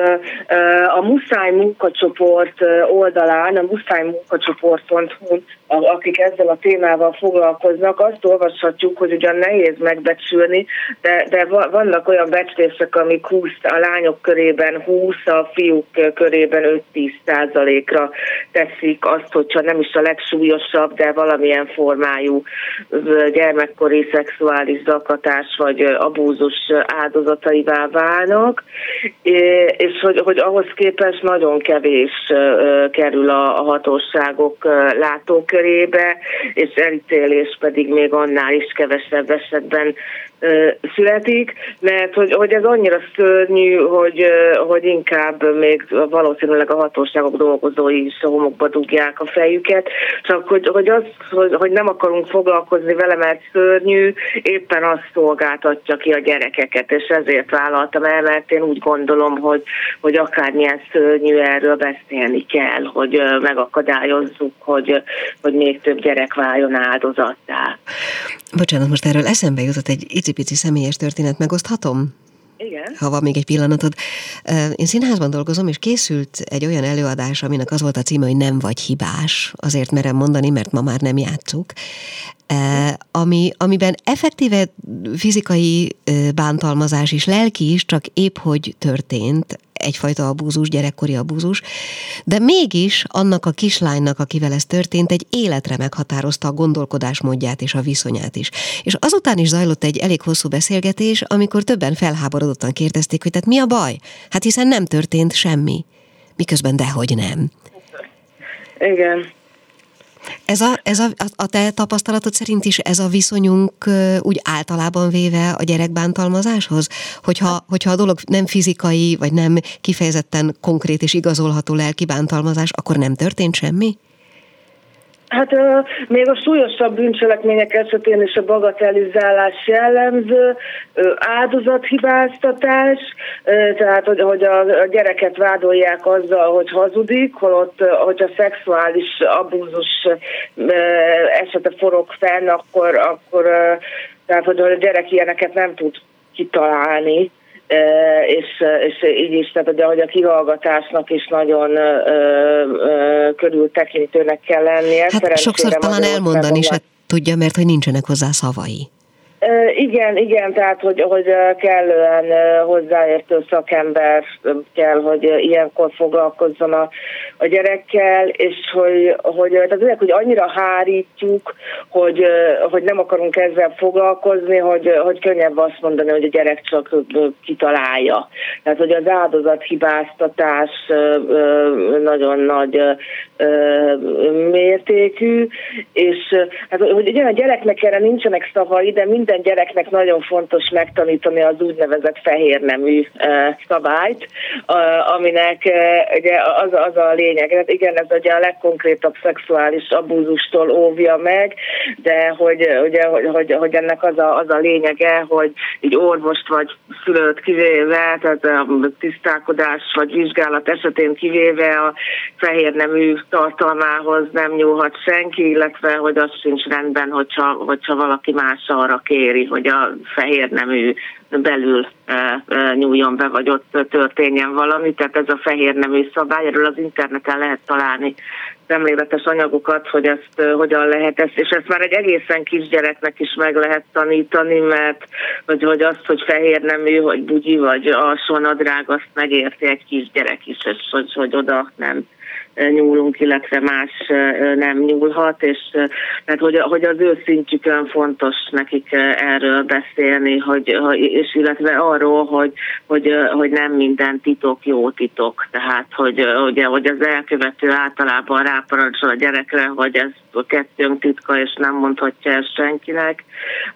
a muszáj munkacsoport oldalán, a muszáj munkacsoport.hu, akik ezzel a témával foglalkoznak, azt olvashatjuk, hogy ugyan nehéz megbecsülni, de, de vannak olyan becslések, amik 20, a lányok körében 20, a fiúk körében 5-10 százalékra teszik azt, hogyha nem is a legsúlyosabb, de valamilyen formájú gyermekkori szexuális zakatás vagy abúzus áldozataivá válnak és hogy, hogy ahhoz képest nagyon kevés kerül a, hatóságok látókörébe, és elítélés pedig még annál is kevesebb esetben születik, mert hogy, hogy ez annyira szörnyű, hogy, hogy inkább még valószínűleg a hatóságok dolgozói is a homokba dugják a fejüket, csak hogy, hogy, az, hogy, hogy nem akarunk foglalkozni vele, mert szörnyű, éppen azt szolgáltatja ki a gyerekeket, és ezért vállaltam el, mert én úgy gondolom, hogy, hogy akármilyen szörnyű erről beszélni kell, hogy megakadályozzuk, hogy, hogy még több gyerek váljon áldozattá. Bocsánat, most erről eszembe jutott egy icipici személyes történet, megoszthatom? Igen. Ha van még egy pillanatod. Én színházban dolgozom, és készült egy olyan előadás, aminek az volt a címe, hogy nem vagy hibás. Azért merem mondani, mert ma már nem játszuk. Ami, amiben effektíve fizikai bántalmazás is, lelki is, csak épp hogy történt, egyfajta abúzus, gyerekkori abúzus, de mégis annak a kislánynak, akivel ez történt, egy életre meghatározta a gondolkodásmódját és a viszonyát is. És azután is zajlott egy elég hosszú beszélgetés, amikor többen felháborodottan kérdezték, hogy tehát mi a baj? Hát hiszen nem történt semmi. Miközben dehogy nem. Igen. Ez a, ez a, a te tapasztalatod szerint is ez a viszonyunk úgy általában véve a gyerekbántalmazáshoz? Hogyha, hogyha a dolog nem fizikai, vagy nem kifejezetten konkrét és igazolható lelki bántalmazás, akkor nem történt semmi? Hát még a súlyosabb bűncselekmények esetén is a bagatelizálás jellemző, áldozathibáztatás, tehát hogy, hogy a gyereket vádolják azzal, hogy hazudik, holott, hogyha szexuális abúzus esete forog fenn, akkor, akkor tehát hogy a gyerek ilyeneket nem tud kitalálni, és, és így is, tehát ugye, hogy a kihallgatásnak is nagyon ö, ö, körültekintőnek kell lennie. Hát sokszor talán elmondani se tudja, mert hogy nincsenek hozzá szavai. Igen, igen, tehát hogy, hogy kellően hozzáértő szakember kell, hogy ilyenkor foglalkozzon a, a gyerekkel, és hogy, hogy, tehát ezek, hogy annyira hárítjuk, hogy, hogy nem akarunk ezzel foglalkozni, hogy, hogy könnyebb azt mondani, hogy a gyerek csak kitalálja. Tehát, hogy az áldozat hibáztatás nagyon nagy mértékű, és hát, hogy ugye a gyereknek erre nincsenek szavai, de mind minden gyereknek nagyon fontos megtanítani az úgynevezett fehér nemű szabályt, aminek ugye az, az a lényeg. Hát igen, ez ugye a legkonkrétabb szexuális abúzustól óvja meg, de hogy, ugye, hogy, hogy, hogy ennek az a, az a lényege, hogy egy orvost vagy szülőt kivéve, tehát a tisztálkodás vagy vizsgálat esetén kivéve a fehér nemű tartalmához nem nyúlhat senki, illetve hogy az sincs rendben, hogyha, hogyha valaki más arra kér kéri, hogy a fehér nemű belül nyúljon be, vagy ott történjen valami. Tehát ez a fehér nemű szabály, erről az interneten lehet találni szemléletes anyagokat, hogy ezt hogyan lehet ezt, és ezt már egy egészen kisgyereknek is meg lehet tanítani, mert hogy, hogy azt, hogy fehér nemű, hogy bugyi, vagy alsó nadrág, azt megérti egy kisgyerek is, és hogy, hogy oda nem nyúlunk, illetve más nem nyúlhat, és mert hogy, hogy az ő szintjükön fontos nekik erről beszélni, hogy, és illetve arról, hogy, hogy, hogy nem minden titok jó titok, tehát hogy, ugye, hogy az elkövető általában ráparancsol a gyerekre, hogy ez a kettőnk titka, és nem mondhatja ezt senkinek,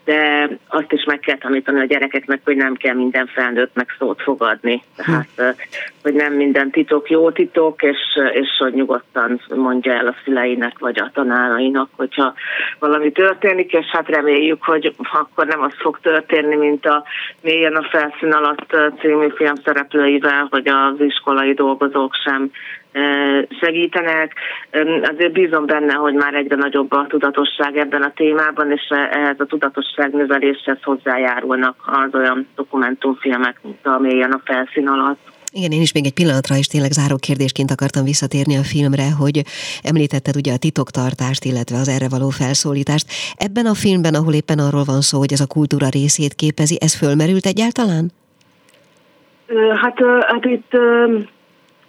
de azt is meg kell tanítani a gyerekeknek, hogy nem kell minden felnőttnek szót fogadni. Tehát, hogy nem minden titok jó titok, és, és hogy nyugodtan mondja el a szüleinek, vagy a tanárainak, hogyha valami történik, és hát reméljük, hogy akkor nem az fog történni, mint a Mélyen a felszín alatt című film szereplőivel, hogy az iskolai dolgozók sem segítenek. Azért bízom benne, hogy már egyre nagyobb a tudatosság ebben a témában, és ehhez a tudatosság növeléshez hozzájárulnak az olyan dokumentumfilmek, mint a mélyen a felszín alatt. Igen, én is még egy pillanatra is tényleg záró kérdésként akartam visszatérni a filmre, hogy említetted ugye a titoktartást, illetve az erre való felszólítást. Ebben a filmben, ahol éppen arról van szó, hogy ez a kultúra részét képezi, ez fölmerült egyáltalán? Hát, hát itt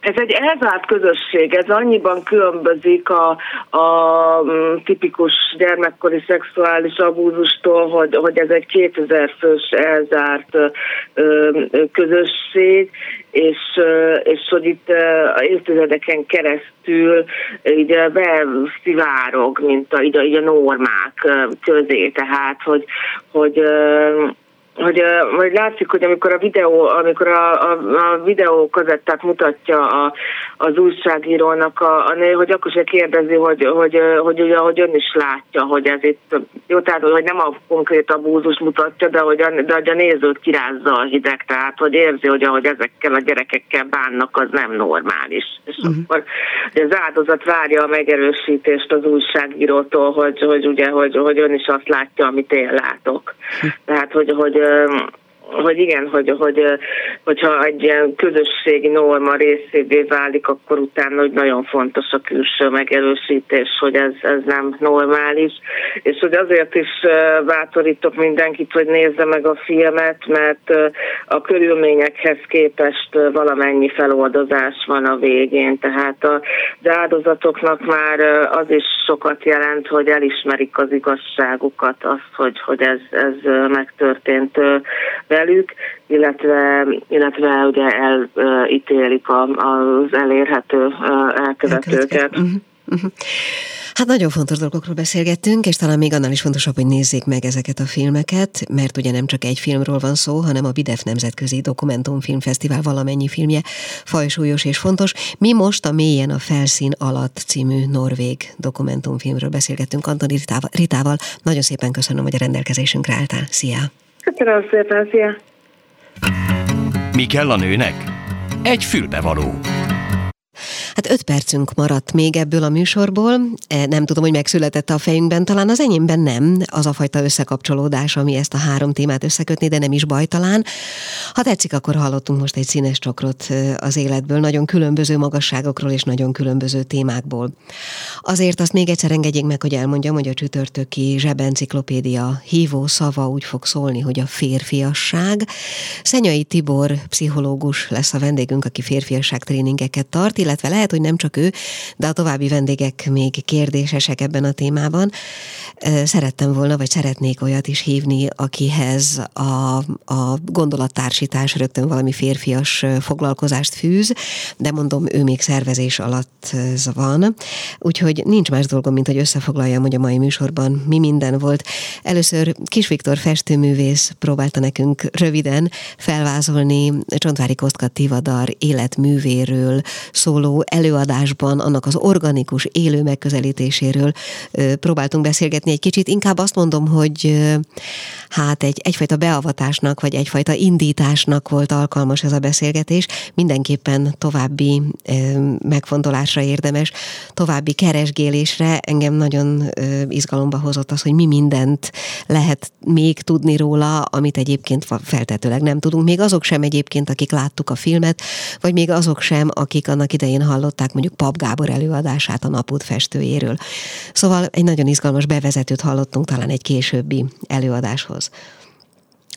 ez egy elzárt közösség, ez annyiban különbözik a, a mm, tipikus gyermekkori szexuális abúzustól, hogy, hogy ez egy 2000 fős elzárt közösség, és, és hogy itt évtizedeken keresztül így beszivárog, mint a, így a normák közé, tehát hogy, hogy hogy, hogy látszik, hogy amikor a videó, amikor a, a, a videó kazettát mutatja a, az újságírónak a, a nő, hogy akkor se kérdezi, hogy, hogy, hogy, ugye, hogy ön is látja, hogy ez itt, jó, tehát hogy nem a konkrét abúzus mutatja, de hogy a, de hogy a nézőt kirázza a hideg, tehát hogy érzi, hogy ahogy ezekkel a gyerekekkel bánnak, az nem normális. És uh-huh. akkor hogy az áldozat várja a megerősítést az újságírótól, hogy, hogy ugye, hogy, hogy ön is azt látja, amit én látok. Uh-huh. Tehát, hogy, hogy Um. Hogy igen, hogy, hogy, hogyha egy ilyen közösségi norma részévé válik, akkor utána hogy nagyon fontos a külső megerősítés, hogy ez, ez nem normális. És hogy azért is bátorítok mindenkit, hogy nézze meg a filmet, mert a körülményekhez képest valamennyi feloldozás van a végén. Tehát a áldozatoknak már az is sokat jelent, hogy elismerik az igazságukat, azt, hogy, hogy ez, ez megtörtént velük, illetve, illetve ugye elítélik az elérhető elkövetőket. Uh-huh. Uh-huh. Hát nagyon fontos dolgokról beszélgettünk, és talán még annál is fontosabb, hogy nézzék meg ezeket a filmeket, mert ugye nem csak egy filmről van szó, hanem a Bidef Nemzetközi Dokumentumfilmfesztivál valamennyi filmje fajsúlyos és fontos. Mi most a Mélyen a felszín alatt című norvég dokumentumfilmről beszélgettünk Ritával. Ritával. Nagyon szépen köszönöm, hogy a rendelkezésünkre álltál. Szia! Köszönöm szépen, szia! Mi kell a nőnek? Egy fülbevaló. Hát öt percünk maradt még ebből a műsorból. E, nem tudom, hogy megszületett a fejünkben, talán az enyémben nem, az a fajta összekapcsolódás, ami ezt a három témát összekötni, de nem is bajtalán. Ha tetszik, akkor hallottunk most egy színes csokrot e, az életből, nagyon különböző magasságokról és nagyon különböző témákból. Azért azt még egyszer engedjék meg, hogy elmondjam, hogy a csütörtöki zsebenciklopédia hívó szava úgy fog szólni, hogy a férfiasság. Szenyai Tibor pszichológus lesz a vendégünk, aki férfiasság tréningeket tart, illetve lehet, hogy nem csak ő, de a további vendégek még kérdésesek ebben a témában. Szerettem volna, vagy szeretnék olyat is hívni, akihez a, a gondolattársítás rögtön valami férfias foglalkozást fűz, de mondom, ő még szervezés alatt van. Úgyhogy nincs más dolgom, mint hogy összefoglaljam, hogy a mai műsorban mi minden volt. Először Kis Viktor festőművész próbálta nekünk röviden felvázolni Csontvári Kostka Tivadar életművéről szóló előadásban, annak az organikus élő megközelítéséről próbáltunk beszélgetni egy kicsit. Inkább azt mondom, hogy hát egy, egyfajta beavatásnak, vagy egyfajta indításnak volt alkalmas ez a beszélgetés. Mindenképpen további megfontolásra érdemes, további keresgélésre. Engem nagyon izgalomba hozott az, hogy mi mindent lehet még tudni róla, amit egyébként feltetőleg nem tudunk. Még azok sem egyébként, akik láttuk a filmet, vagy még azok sem, akik annak idején hallották mondjuk Pap Gábor előadását a napút festőjéről. Szóval egy nagyon izgalmas bevezetőt hallottunk talán egy későbbi előadáshoz.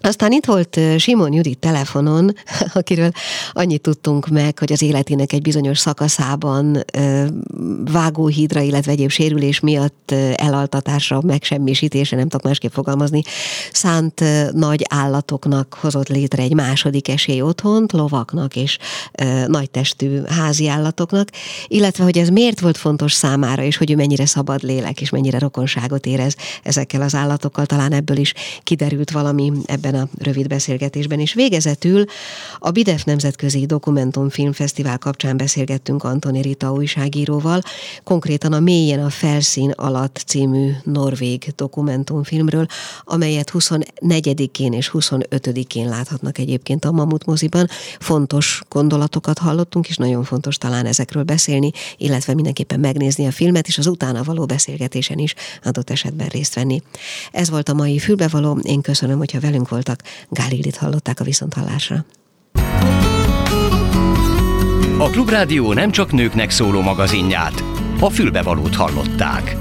Aztán itt volt Simon Judit telefonon, akiről annyit tudtunk meg, hogy az életének egy bizonyos szakaszában vágóhídra, illetve egyéb sérülés miatt elaltatásra, megsemmisítésre, nem tudok másképp fogalmazni, szánt nagy állatoknak hozott létre egy második esély otthont, lovaknak és nagytestű házi állatoknak, illetve hogy ez miért volt fontos számára, és hogy ő mennyire szabad lélek, és mennyire rokonságot érez ezekkel az állatokkal, talán ebből is kiderült valami ebben a rövid beszélgetésben, és végezetül a Bidef Nemzetközi Dokumentumfilmfesztivál kapcsán beszélgettünk Antoni Rita újságíróval, konkrétan a Mélyen a felszín alatt című norvég dokumentumfilmről, amelyet 24-én és 25-én láthatnak egyébként a Mamut moziban. Fontos gondolatokat hallottunk, és nagyon fontos talán ezekről beszélni, illetve mindenképpen megnézni a filmet, és az utána való beszélgetésen is adott esetben részt venni. Ez volt a mai fülbevaló, én köszönöm, hogyha velünk voltak. Gálilit hallották a viszonthallásra. A Klubrádió nem csak nőknek szóló magazinját, a fülbevalót hallották.